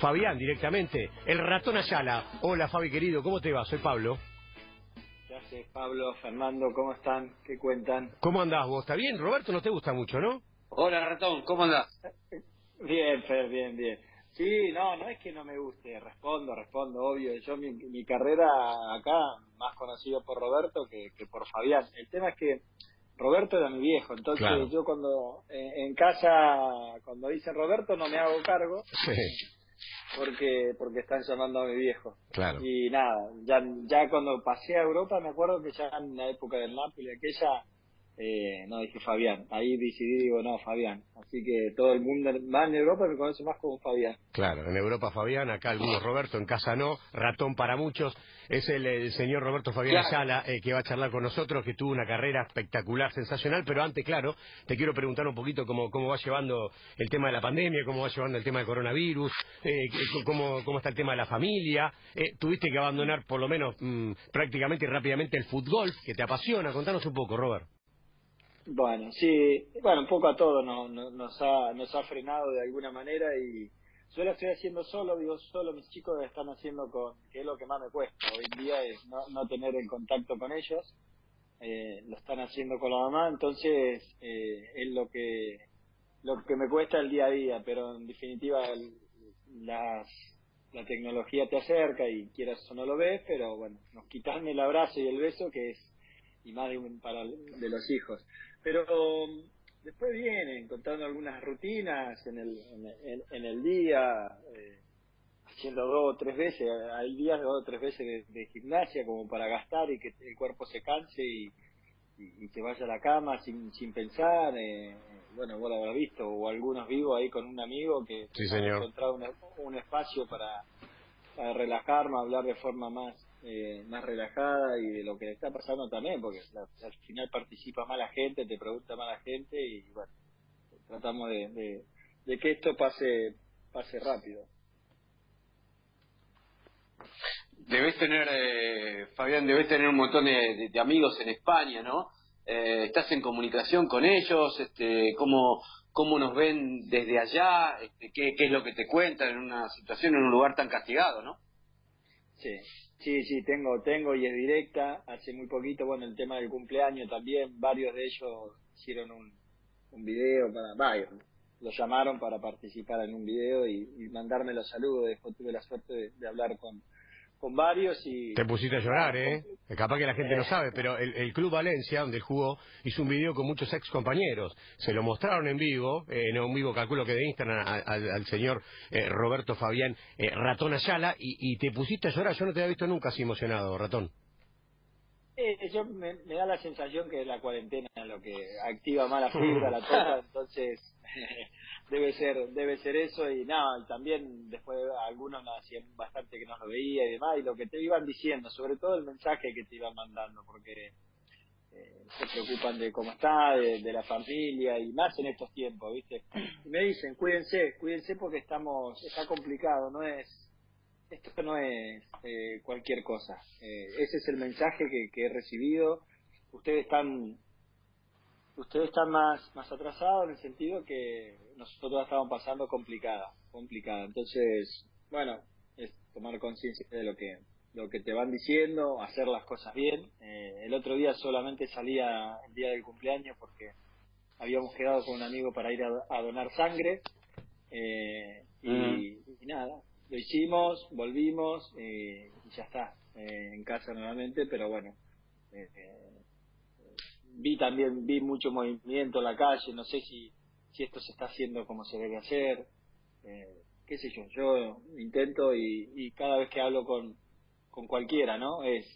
Fabián directamente, el ratón Ayala. Hola Fabi querido, ¿cómo te va? Soy Pablo. ¿Qué haces, Pablo, Fernando? ¿Cómo están? ¿Qué cuentan? ¿Cómo andás vos? ¿Está bien? Roberto no te gusta mucho, ¿no? Hola ratón, ¿cómo andás? Bien, Fer, bien, bien. Sí, no, no es que no me guste, respondo, respondo, obvio. Yo mi, mi carrera acá, más conocido por Roberto que, que por Fabián. El tema es que Roberto era mi viejo, entonces Claro. yo cuando en, en casa, cuando dicen Roberto no me hago cargo Sí, porque porque están llamando a mi viejo. claro. Y nada, ya, ya cuando pasé a Europa me acuerdo que ya en la época del Napoli, aquella, eh, no dije Fabián, ahí decidí, digo, no, Fabián. Así que todo el mundo, más en Europa me conoce más como Fabián. Claro, en Europa Fabián, acá algunos Roberto, en casa no, ratón para muchos. Es el, el señor Roberto Fabián Claro. Ayala eh, que va a charlar con nosotros, que tuvo una carrera espectacular, sensacional, pero antes, claro, te quiero preguntar un poquito cómo, cómo va llevando el tema de la pandemia, cómo va llevando el tema del coronavirus, eh, cómo, cómo está el tema de la familia. Eh, tuviste que abandonar por lo menos mm, prácticamente y rápidamente el fútbol, que te apasiona. Contanos un poco, Robert. Bueno, sí, bueno, un poco a todo no, no- nos, ha, nos ha frenado de alguna manera y yo lo estoy haciendo solo, digo solo, mis chicos están haciendo con, que es lo que más me cuesta hoy en día, es no, no tener el contacto con ellos, eh, lo están haciendo con la mamá, entonces eh, es lo que, lo que me cuesta el día a día, pero en definitiva el- las, la tecnología te acerca y quieras o no lo ves, pero bueno, nos quitan el abrazo y el beso que es y más de, un- para de los hijos. Pero um, después vienen contando algunas rutinas en el, en, en- en el día, eh, haciendo dos o tres veces, hay días de dos o tres veces de, de gimnasia como para gastar y que el cuerpo se canse y, y, y vaya a la cama sin, sin pensar. eh, bueno, vos lo habrás visto, o algunos vivos ahí con un amigo que Sí, señor. encontrado un espacio para, para relajarme, hablar de forma más eh, más relajada y de lo que le está pasando también, porque la- al final participa más la gente, te pregunta más la gente y bueno, tratamos de, de, de que esto pase pase rápido. Debes tener, eh, Fabián, debes tener un montón de, de- de amigos en España, ¿no? Eh, ¿Estás en comunicación con ellos? Este, ¿cómo, ¿Cómo nos ven desde allá? Este, ¿qué, ¿Qué es lo que te cuentan en una situación, en un lugar tan castigado, no? Sí, sí, sí, tengo, tengo y es directa. Hace muy poquito, bueno, el tema del cumpleaños también, varios de ellos hicieron un, un video para, varios, lo llamaron para participar en un video y, y mandarme los saludos. Después tuve la suerte de, de hablar con, con varios y... Te pusiste a llorar, ¿eh? Capaz que la gente no sabe, pero el, el Club Valencia, donde jugó, hizo un video con muchos ex compañeros. Se lo mostraron en vivo, eh, en vivo, calculo que de Instagram, a- al, al señor eh, Roberto Fabián eh, Ratón Ayala, y, y te pusiste a llorar. Yo no te había visto nunca así emocionado, Ratón. Eh, yo me, me da la sensación que la cuarentena lo que activa más la fibra, la toca, entonces debe ser debe ser eso y nada, y también después algunos nos hacían bastante que nos lo veía y demás y lo que te iban diciendo, sobre todo el mensaje que te iban mandando, porque eh, se preocupan de cómo está, de, de la familia y más en estos tiempos, ¿viste? Y me dicen, cuídense, cuídense porque estamos está complicado, no es esto no es eh, cualquier cosa. Eh, ese es el mensaje que, que he recibido. Ustedes están ustedes están más más atrasados en el sentido que nosotros la estamos pasando complicada, complicada. Entonces, bueno, es tomar conciencia de lo que lo que te van diciendo, hacer las cosas bien. Eh, el otro día solamente salía el día del cumpleaños porque habíamos quedado con un amigo para ir a, a donar sangre eh, y, y nada, lo hicimos, volvimos eh, y ya está, eh, en casa nuevamente, pero bueno, eh, vi también, vi mucho movimiento en la calle, no sé si, si esto se está haciendo como se debe hacer, eh, qué sé yo, yo intento y, y cada vez que hablo con, con cualquiera, ¿no? Es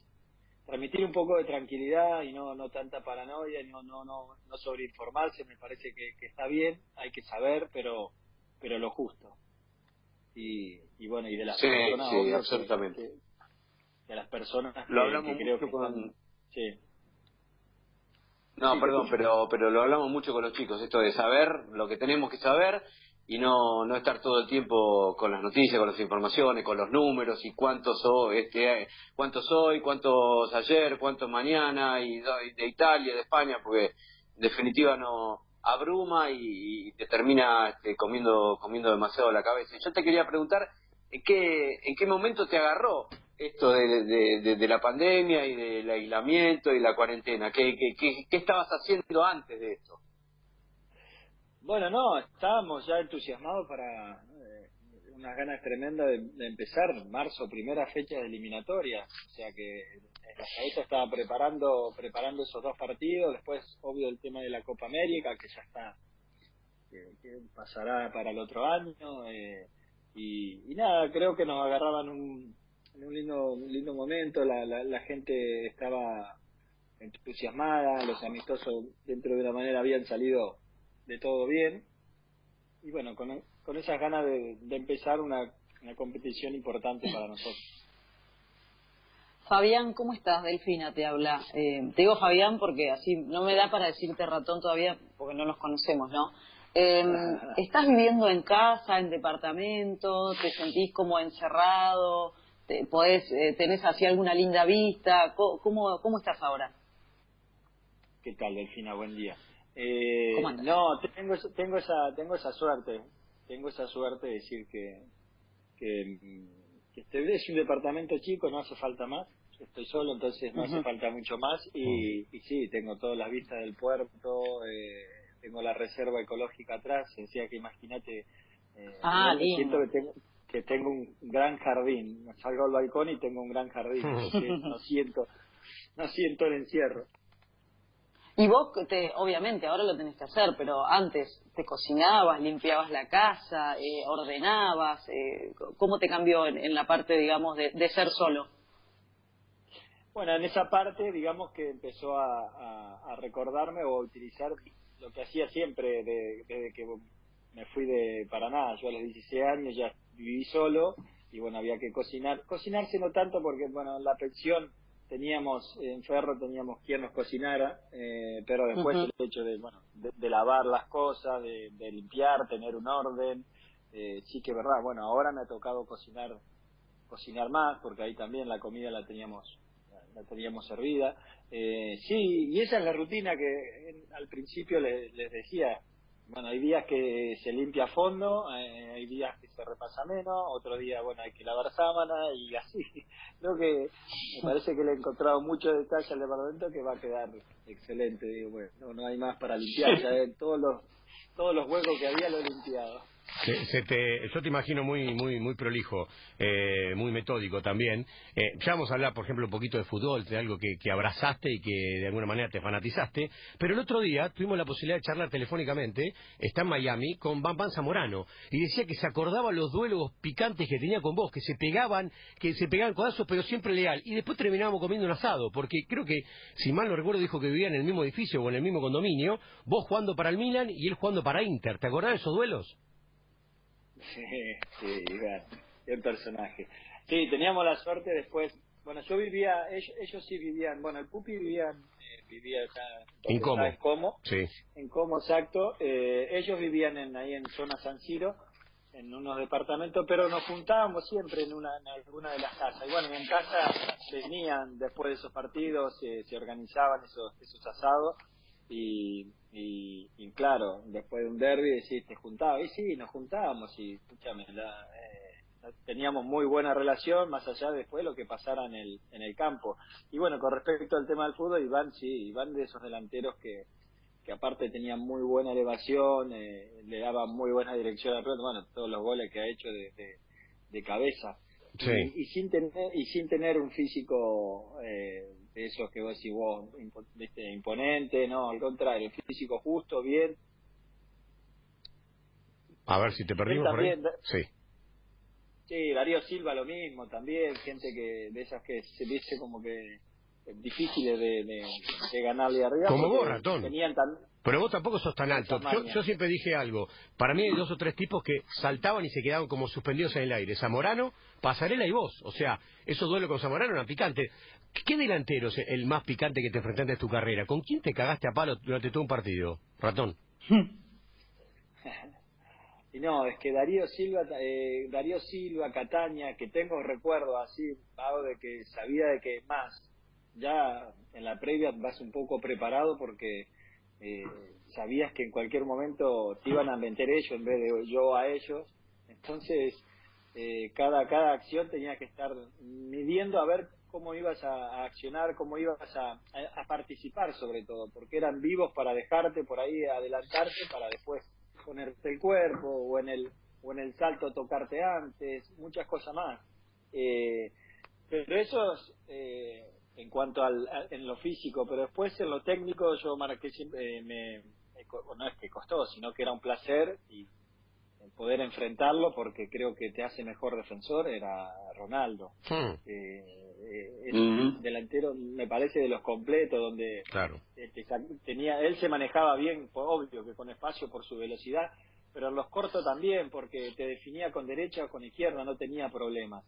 transmitir un poco de tranquilidad y no, no tanta paranoia, no, no, no, no sobreinformarse, me parece que, que está bien, hay que saber, pero, pero lo justo. Y, y bueno, y de las Sí, personas, sí, absolutamente. que- de las personas que, Lo hablamos que creo mucho que con... están- sí. No, Sí, perdón, pero, pero lo hablamos mucho con los chicos, esto de saber lo que tenemos que saber y no, no estar todo el tiempo con las noticias, con las informaciones, con los números y cuántos soy, este, cuántos hoy, cuántos ayer, cuántos mañana y y de Italia, de España, porque en definitiva no, abruma y, te termina este, comiendo comiendo demasiado la cabeza. Yo te quería preguntar, ¿en qué, en qué momento te agarró esto de, de, la pandemia y del aislamiento y la cuarentena? ¿Qué, estabas haciendo antes de esto? Bueno, no, estábamos ya entusiasmados para eh, unas ganas tremendas de, empezar marzo, primera fecha de eliminatoria. O sea que la cabeza estaba preparando preparando esos dos partidos. Después, obvio, el tema de la Copa América, que ya está, que, pasará para el otro año. Eh, y, nada, creo que nos agarraban un, en un lindo, un lindo momento. La, la, gente estaba entusiasmada, los amistosos dentro de una manera habían salido de todo bien. Y bueno, con, con esas ganas de, de empezar una, una competición importante para nosotros. Fabián, ¿cómo estás? Delfina te habla. Eh, te digo Fabián porque así no me da para decirte ratón todavía porque no nos conocemos, ¿no? Eh, ¿Estás viviendo en casa, en departamento? ¿Te sentís como encerrado? ¿Te, podés, eh, ¿Tenés así alguna linda vista? ¿Cómo, ¿Cómo estás ahora? ¿Qué tal, Delfina? Buen día. Eh, no, tengo, tengo, esa, tengo esa suerte. Tengo esa suerte de decir que, que que este es un departamento chico, no hace falta más. Estoy solo, entonces no hace falta mucho más. Y, y sí, tengo todas las vistas del puerto, eh, tengo la reserva ecológica atrás. Decía que imagínate, eh, ah, siento que tengo, que tengo un gran jardín. Salgo al balcón y tengo un gran jardín. no siento, no siento el encierro. Y vos, te, obviamente, ahora lo tenés que hacer, pero antes te cocinabas, limpiabas la casa, eh, ordenabas. Eh, ¿Cómo te cambió en, la parte, digamos, de, ser solo? Bueno, en esa parte, digamos que empezó a, recordarme o a utilizar lo que hacía siempre desde que me fui de Paraná. Yo a los 16 años ya viví solo y bueno, había que cocinar. Cocinarse no tanto porque, bueno, la pensión teníamos en Ferro teníamos quien nos cocinara, eh, pero después el hecho de, bueno, de, lavar las cosas, de, limpiar, tener un orden, eh, sí que verdad, bueno, ahora me ha tocado cocinar cocinar más porque ahí también la comida la teníamos la teníamos servida. Eh, sí, y esa es la rutina que al principio les decía, bueno, hay días que se limpia a fondo, eh, hay días que se repasa menos, otro día, bueno, hay que lavar sábana y así. Creo que me parece que le he encontrado mucho detalle al departamento que va a quedar excelente. Digo, bueno, no, no hay más para limpiar, ya todos los, todos los huecos que había lo he limpiado. Se, te, yo te imagino muy muy muy prolijo, eh, muy metódico también. Eh, ya vamos a hablar, por ejemplo, un poquito de fútbol, de algo que, abrazaste y que de alguna manera te fanatizaste. Pero el otro día tuvimos la posibilidad de charlar telefónicamente, está en Miami, con Bam Bam Zamorano. Y decía que se acordaba los duelos picantes que tenía con vos, que se pegaban, que se pegaban codazos, pero siempre leal. Y después terminábamos comiendo un asado, porque creo que, si mal no recuerdo, dijo que vivía en el mismo edificio o en el mismo condominio, vos jugando para el Milan y él jugando para Inter. ¿Te acordás de esos duelos? Sí, sí, qué personaje. Sí, teníamos la suerte después. Bueno, yo vivía, ellos, sí vivían, bueno, el Pupi vivía, eh, vivía acá en Como. En Como, sí. en Como, exacto. Eh, ellos vivían en, ahí en zona San Siro, en unos departamentos, pero nos juntábamos siempre en, una, en alguna de las casas. Y bueno, en casa venían después de esos partidos, se organizaban esos, esos asados y, y, claro, después de un derby decís, te juntabas, y sí, nos juntábamos y escúchame, eh, teníamos muy buena relación, más allá de después lo que pasara en el, en el campo. Y bueno, con respecto al tema del fútbol, Iván sí, Iván de esos delanteros que, que aparte tenían muy buena elevación, eh, le daba muy buena dirección al pelota, bueno, todos los goles que ha hecho de, de, cabeza. Y, sin tener, y sin tener un físico eh, esos que vos decís vos, imponente, no, al contrario, físico justo, bien. A ver si te perdimos por ahí. Sí. Sí, Darío Silva lo mismo también, gente que de esas que se dice como que difíciles de, de, ganarle arriba. Como vos, ratón. Pero vos tampoco sos tan alto. Yo, siempre dije algo. Para mí hay dos o tres tipos que saltaban y se quedaban como suspendidos en el aire. Zamorano, Pasarela y vos. O sea, esos duelos con Zamorano eran picantes. ¿Qué delantero es el más picante que te enfrentaste en tu carrera? ¿Con quién te cagaste a palo durante todo un partido, ratón? y no, es que Darío Silva, eh, Darío Silva, Cataña, que tengo recuerdo así, hago de que sabía de que más, ya en la previa vas un poco preparado porque eh, sabías que en cualquier momento te iban a meter ellos en vez de yo a ellos. Entonces, eh, cada, cada acción tenía que estar midiendo a ver cómo ibas a, accionar, cómo ibas a, a, participar sobre todo, porque eran vivos para dejarte por ahí adelantarte para después ponerte el cuerpo o en el o en el salto tocarte antes, muchas cosas más. Eh, pero eso es eh, en cuanto al en lo físico, pero después en lo técnico yo marqué siempre eh, me, no es que costó, sino que era un placer y poder enfrentarlo porque creo que te hace mejor defensor era Ronaldo. Hmm. Eh, el delantero me parece de los completos donde claro. Este, tenía él se manejaba bien, obvio que con espacio por su velocidad, pero en los cortos también porque te definía con derecha o con izquierda, no tenía problemas.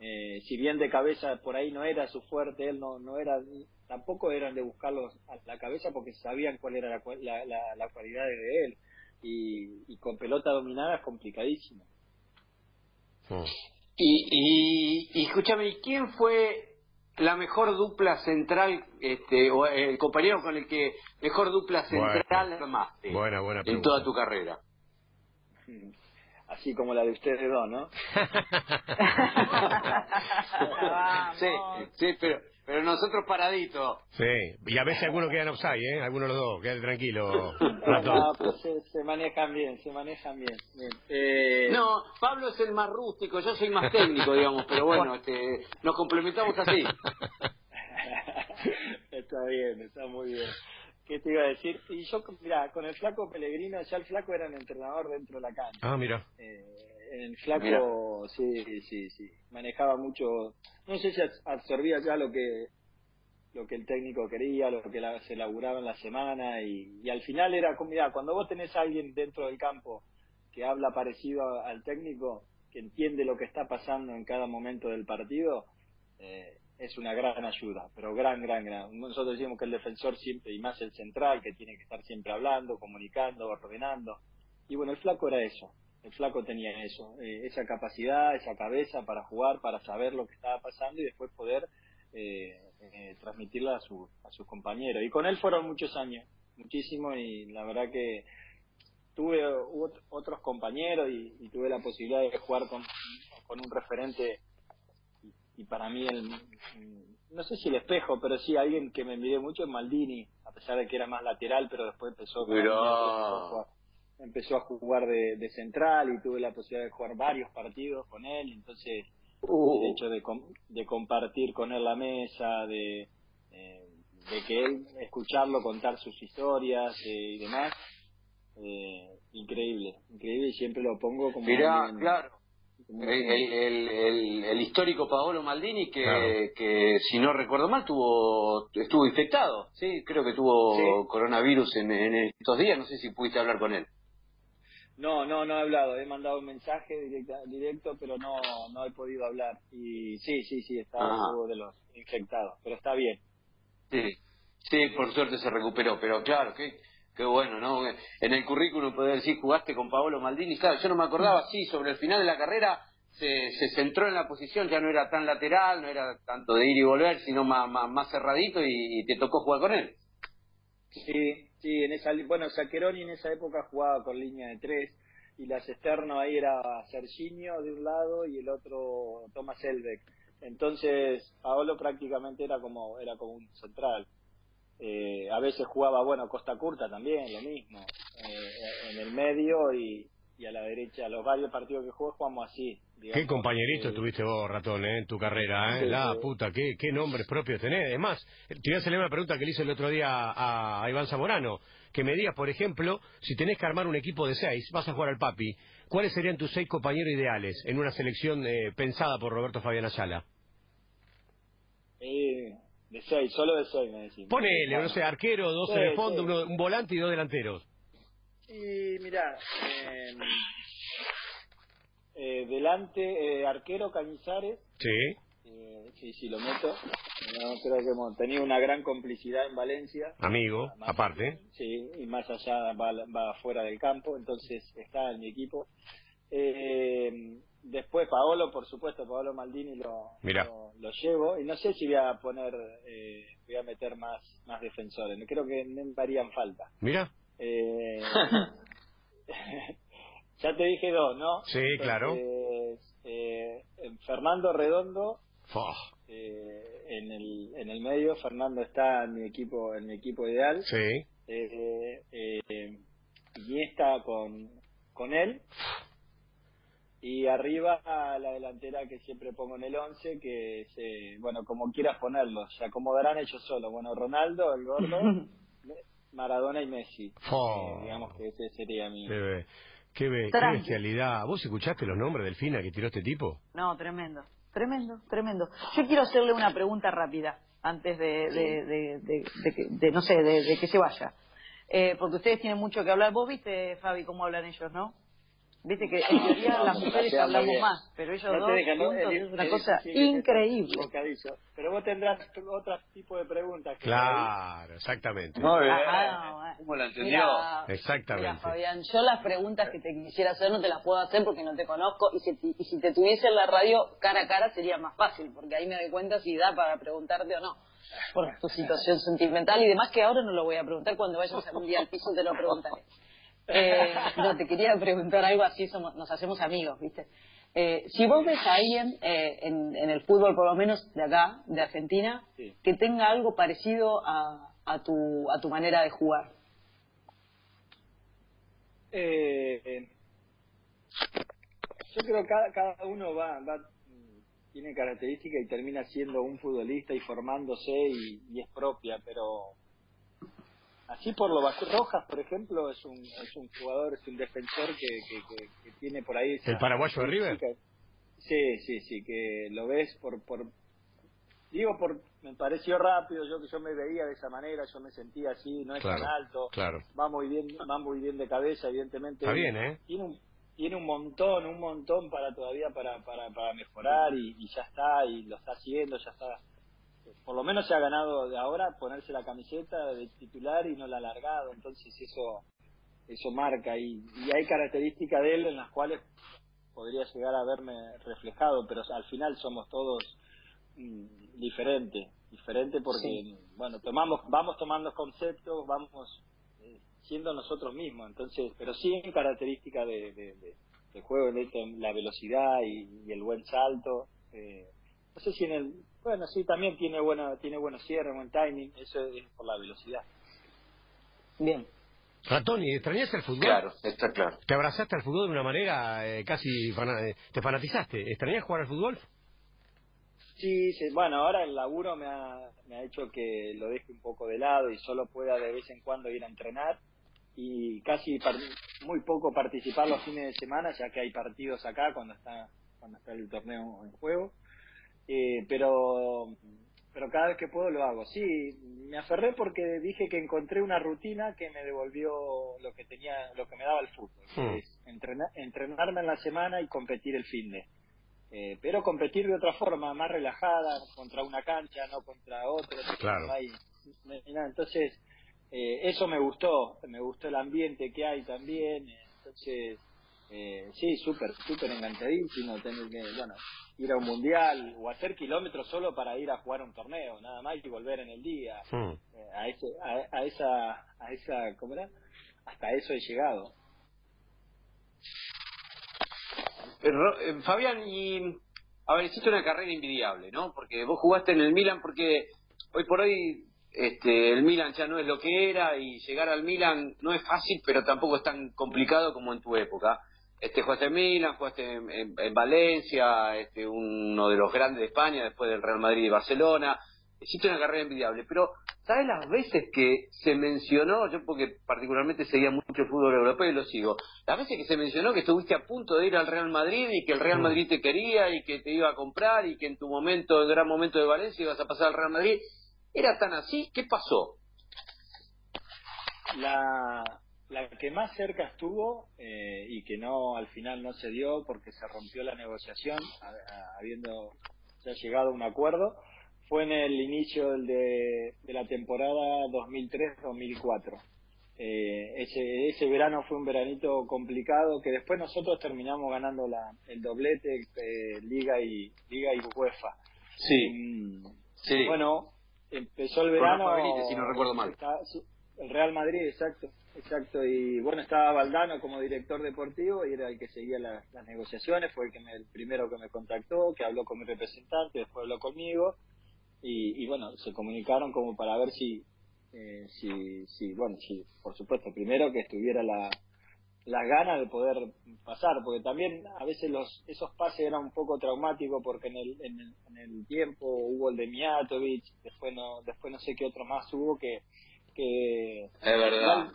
Eh, si bien de cabeza por ahí no era su fuerte, él no, no era, tampoco eran de buscarlos a la cabeza porque sabían cuál era la, la, la, cualidad de él. Y, y, con pelota dominada es complicadísimo. Hmm. Y, y, y escúchame, ¿quién fue la mejor dupla central, este, o el compañero con el que mejor dupla central armaste en toda tu carrera? así como la de ustedes dos, ¿no? sí, sí, pero pero nosotros paraditos. Sí, y a veces algunos quedan offside, ¿eh? Algunos los dos, quedan tranquilos. No, pero se, manejan bien, se manejan bien. Eh... No, Pablo es el más rústico, yo soy más técnico, digamos, pero bueno, este, nos complementamos así. está bien, está muy bien. ¿Qué te iba a decir? Y yo, mira, con el flaco Pellegrino, ya el flaco era un entrenador dentro de la cancha. Ah, mira. Eh, el flaco, sí, sí, sí. Manejaba mucho. No sé si absorbía ya lo que lo que el técnico quería, lo que se elaboraba en la semana y, y al final era, mira, cuando vos tenés a alguien dentro del campo que habla parecido al técnico, que entiende lo que está pasando en cada momento del partido, eh, es una gran ayuda, pero gran, gran, gran. Nosotros decimos que el defensor siempre, y más el central, que tiene que estar siempre hablando, comunicando, ordenando. Y bueno, el flaco era eso. El flaco tenía eso, eh, esa capacidad, esa cabeza para jugar, para saber lo que estaba pasando y después poder eh, eh, transmitirla a, su, a sus compañeros. Y con él fueron muchos años, muchísimo, y la verdad que tuve otros compañeros y, tuve la posibilidad de jugar con, con un referente y para mí el no sé si el espejo pero sí alguien que me miré mucho es Maldini a pesar de que era más lateral pero después empezó, a, empezó a jugar de, central y tuve la posibilidad de jugar varios partidos con él entonces uh. el hecho de, de compartir con él la mesa de eh, de que él escucharlo contar sus historias eh, y demás eh, increíble increíble y siempre lo pongo como claro el, el, histórico Paolo Maldini que, que si no recuerdo mal tuvo estuvo infectado. Sí creo que tuvo coronavirus en, estos días. No sé si pudiste hablar con él. No no no he hablado. He mandado un mensaje directo pero no no he podido hablar. Y sí sí sí está uno de los infectados pero está bien. Sí. Sí por suerte se recuperó pero claro que Qué bueno, ¿no? En el currículum poder decir, jugaste con Paolo Maldini. Claro, yo no me acordaba, sí, sobre el final de la carrera se, se centró en la posición, ya no era tan lateral, no era tanto de ir y volver, sino más, más, cerradito y, te tocó jugar con él. Sí, sí, en esa, bueno, Saqueroni en esa época jugaba con línea de tres y las externas ahí era Serginho de un lado y el otro Thomas Elbeck. Entonces, Paolo prácticamente era como, era como un central. Eh, a veces jugaba, bueno, Costa Curta también, lo mismo, eh, en el medio y, a la derecha. Los varios partidos que jugué jugamos así. Qué compañerito eh, tuviste vos, Ratón, en tu carrera, ¿eh? La puta, qué, qué nombres propios tenés. Además, te voy a hacer una pregunta que le hice el otro día a, Iván Zamorano. Que me digas, por ejemplo, si tenés que armar un equipo de seis, vas a jugar al Papi, ¿cuáles serían tus seis compañeros ideales en una selección pensada por Roberto Fabián Ayala? Eh, de seis, solo de seis me decís. Ponele, no sé, arquero, dos en el fondo, un volante y dos delanteros. Y mirá, em, eh, delante, eh, arquero Cañizares. Sí. Eh, sí, sí, lo meto. No, creo que hemos tenido una gran complicidad en Valencia. Amigo, aparte. Sí, y más allá va, va fuera del campo, entonces está en mi equipo. Eh, después Paolo, por supuesto, Paolo Maldini lo, lo, llevo y no sé si voy a poner, eh, voy a meter más más defensores. Creo que me harían falta. Mira. Eh, ya te dije dos, ¿no? Sí, claro. Eh, Fernando Redondo. Eh, en el en el medio Fernando está en mi equipo en mi equipo ideal sí eh, y está con con él y arriba la delantera que siempre pongo en el 11 que se bueno como quieras ponerlo se acomodarán ellos solos bueno Ronaldo el gordo Maradona y Messi eh, digamos que ese sería mi Qué, bestialidad. ¿Vos escuchaste los nombres del FINA que tiró este tipo? No, tremendo. Tremendo, tremendo. Yo quiero hacerle una pregunta rápida antes de, de, no sé, de, que se vaya. Eh, porque ustedes tienen mucho que hablar. Vos viste, Fabi, cómo hablan ellos, ¿no? Viste que en teoría las mujeres hablamos más, pero ellos dos juntos es una cosa increíble. Pero vos tendrás otro tipo de preguntas. claro, exactamente. No, ¿Cómo la entendió? exactamente. Mira, Fabián, yo las preguntas que te quisiera hacer no te las puedo hacer porque no te conozco y si, y si te tuviese en la radio cara a cara sería más fácil porque ahí me doy cuenta si da para preguntarte o no por tu situación sentimental y demás que ahora no lo voy a preguntar cuando vayas algún día al piso te lo preguntaré. Eh, no, te quería preguntar algo así, somos, nos hacemos amigos, ¿viste? Eh, si vos ves a alguien eh, en, el fútbol, por lo menos de acá, de Argentina, que tenga algo parecido a, a, tu, a tu manera de jugar. Eh, yo creo que cada, cada uno va, va, tiene características y termina siendo un futbolista y formándose y, y es propia, pero así por lo bajo Rojas por ejemplo es un es un jugador es un defensor que, que, tiene por ahí el paraguayo de River sí sí sí que lo ves por por digo por me pareció rápido yo que yo me veía de esa manera yo me sentía así no es tan alto claro. va muy bien va muy bien de cabeza evidentemente. Está bien eh tiene un tiene un montón un montón para todavía para para para mejorar y, y ya está y lo está haciendo ya está por lo menos se ha ganado de ahora ponerse la camiseta de titular y no la alargado, entonces eso eso marca y, hay características de él en las cuales podría llegar a verme reflejado, pero al final somos todos mm, diferentes, diferentes porque bueno tomamos vamos tomando conceptos, vamos eh, siendo nosotros mismos, entonces pero sí en características de, de, juego, la velocidad y, el buen salto. Eh, no sé si en el bueno, sí, también tiene buena, tiene buenos cierres, buen timing, eso es por la velocidad. Bien. Ratoni, ¿extrañaste el fútbol? Claro, está claro. ¿Te abrazaste al fútbol de una manera eh, casi... Eh, ¿Te fanatizaste? ¿Extrañas jugar al fútbol? Sí, sí, bueno, ahora el laburo me ha, me ha hecho que lo deje un poco de lado y solo pueda de vez en cuando ir a entrenar y casi muy poco participar los fines de semana ya que hay partidos acá cuando está cuando está el torneo en juego eh, pero pero cada vez que puedo lo hago. Sí, me aferré porque dije que encontré una rutina que me devolvió lo que tenía, lo que me daba el fútbol, hmm. es entrenarme en la semana y competir el fin de. Eh, pero competir de otra forma, más relajada, contra una cancha, no contra otra. Claro. entonces, eh, eso me gustó, me gustó el ambiente que hay también. Entonces, eh, sí, súper, súper enganchadísimo tener que, bueno, ir a un mundial o hacer kilómetros solo para ir a jugar un torneo, nada más y volver en el día. Hmm. Eh, a, ese, a, esa, a esa, ¿cómo era? Hasta eso he llegado. Eh, Fabián, y a ver, hiciste una carrera invidiable, ¿no? Porque vos jugaste en el Milan porque hoy por hoy este, el Milan ya no es lo que era y llegar al Milan no es fácil, pero tampoco es tan complicado como en tu época. Este, jugaste en Milan, jugaste en, Valencia, este, uno de los grandes de España, después del Real Madrid y Barcelona. Hiciste una carrera envidiable, pero ¿sabes las veces que se mencionó? Yo porque particularmente seguía mucho el fútbol europeo y lo sigo. Las veces que se mencionó que estuviste a punto de ir al Real Madrid y que el Real. Madrid te quería y que te iba a comprar y que en tu momento, el gran momento de Valencia, ibas a pasar al Real Madrid. ¿Era tan así? ¿Qué pasó? La, la que más cerca estuvo eh, y que no al final no se dio porque se rompió la negociación habiendo ya llegado a un acuerdo fue en el inicio de, de la temporada 2003-2004 eh, ese, ese verano fue un veranito complicado que después nosotros terminamos ganando la, el doblete eh, Liga y Liga y UEFA. Sí. Mm, sí. Bueno, empezó el verano. si no recuerdo mal. el Real Madrid, exacto, exacto. Y bueno, estaba Valdano como director deportivo y era el que seguía las negociaciones, fue el, que el primero que me contactó, que habló con mi representante, después habló conmigo. Y, y bueno, se comunicaron como para ver si eh, si, si, bueno, si, por supuesto, primero que estuviera la, las ganas de poder pasar, porque también a veces los esos pases eran un poco traumáticos porque en el, en el, en el tiempo hubo el de Mijatovic, después no, después no sé qué otro más hubo que, que es verdad.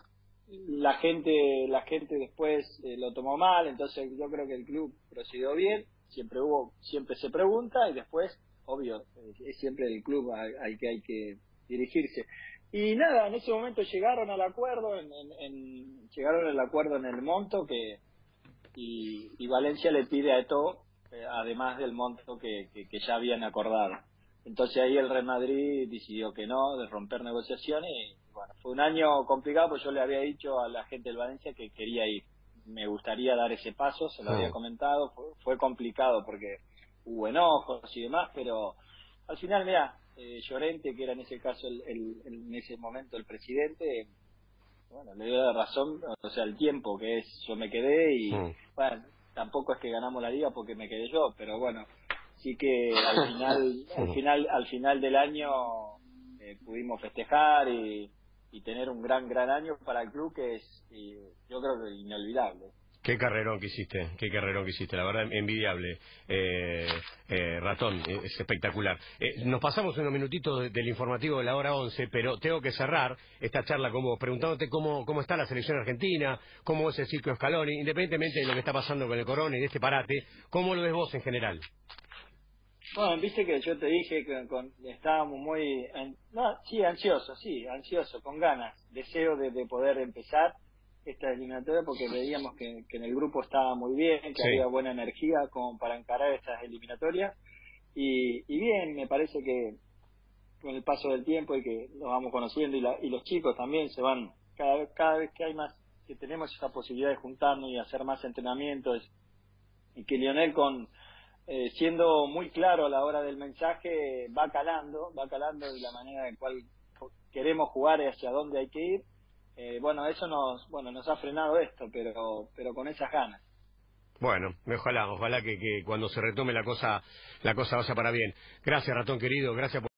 La, gente, la gente después eh, lo tomó mal, entonces yo creo que el club procedió bien, siempre hubo, siempre se pregunta y después, obvio, es siempre el club al que hay que dirigirse. Y nada, en ese momento llegaron al acuerdo, en, en, llegaron al acuerdo en el monto que y, Valencia le pide a Eto, eh, además del monto que, que, ya habían acordado. Entonces ahí el Real Madrid decidió que no, de romper negociaciones y bueno, fue un año complicado, pues yo le había dicho a la gente del Valencia que quería ir. Me gustaría dar ese paso, se lo había comentado, fue, fue complicado porque hubo enojos y demás, pero al final, mira, eh, Llorente, que era en ese caso el, en ese momento el presidente, bueno, le dio la razón, o sea, el tiempo que es, yo me quedé y, mm. bueno, tampoco es que ganamos la liga porque me quedé yo, pero bueno, sí que al final, al final, al final del año eh, pudimos festejar y, y tener un gran, gran año para el club que es, yo creo que inolvidable. Qué carrerón que hiciste, qué carrerón que hiciste, la verdad envidiable, eh, eh, ratón, eh, es espectacular. nos pasamos unos minutitos del informativo de la hora 11, pero tengo que cerrar esta charla con vos, preguntándote cómo, cómo está la selección argentina, cómo es el circo Scaloni, independientemente de lo que está pasando con el corona y de este parate, ¿cómo lo ves vos en general? Bueno, viste que yo te dije que estábamos muy, no, sí, ansiosos, sí, ansiosos, con ganas, deseo de poder empezar esta eliminatoria porque veíamos que, en el grupo estaba muy bien, que había buena energía como para encarar estas eliminatorias. Y, bien, me parece que con el paso del tiempo y que nos vamos conociendo y, y los chicos también se van, cada, cada vez que hay más, que tenemos esa posibilidad de juntarnos y hacer más entrenamientos y que Lionel con eh, siendo muy claro a la hora del mensaje va calando, va calando de la manera en cual queremos jugar y hacia dónde hay que ir eh, bueno, eso nos, bueno, nos ha frenado esto, pero, pero con esas ganas. Bueno, ojalá, ojalá que, que cuando se retome la cosa, la cosa vaya para bien. Gracias, ratón querido, gracias por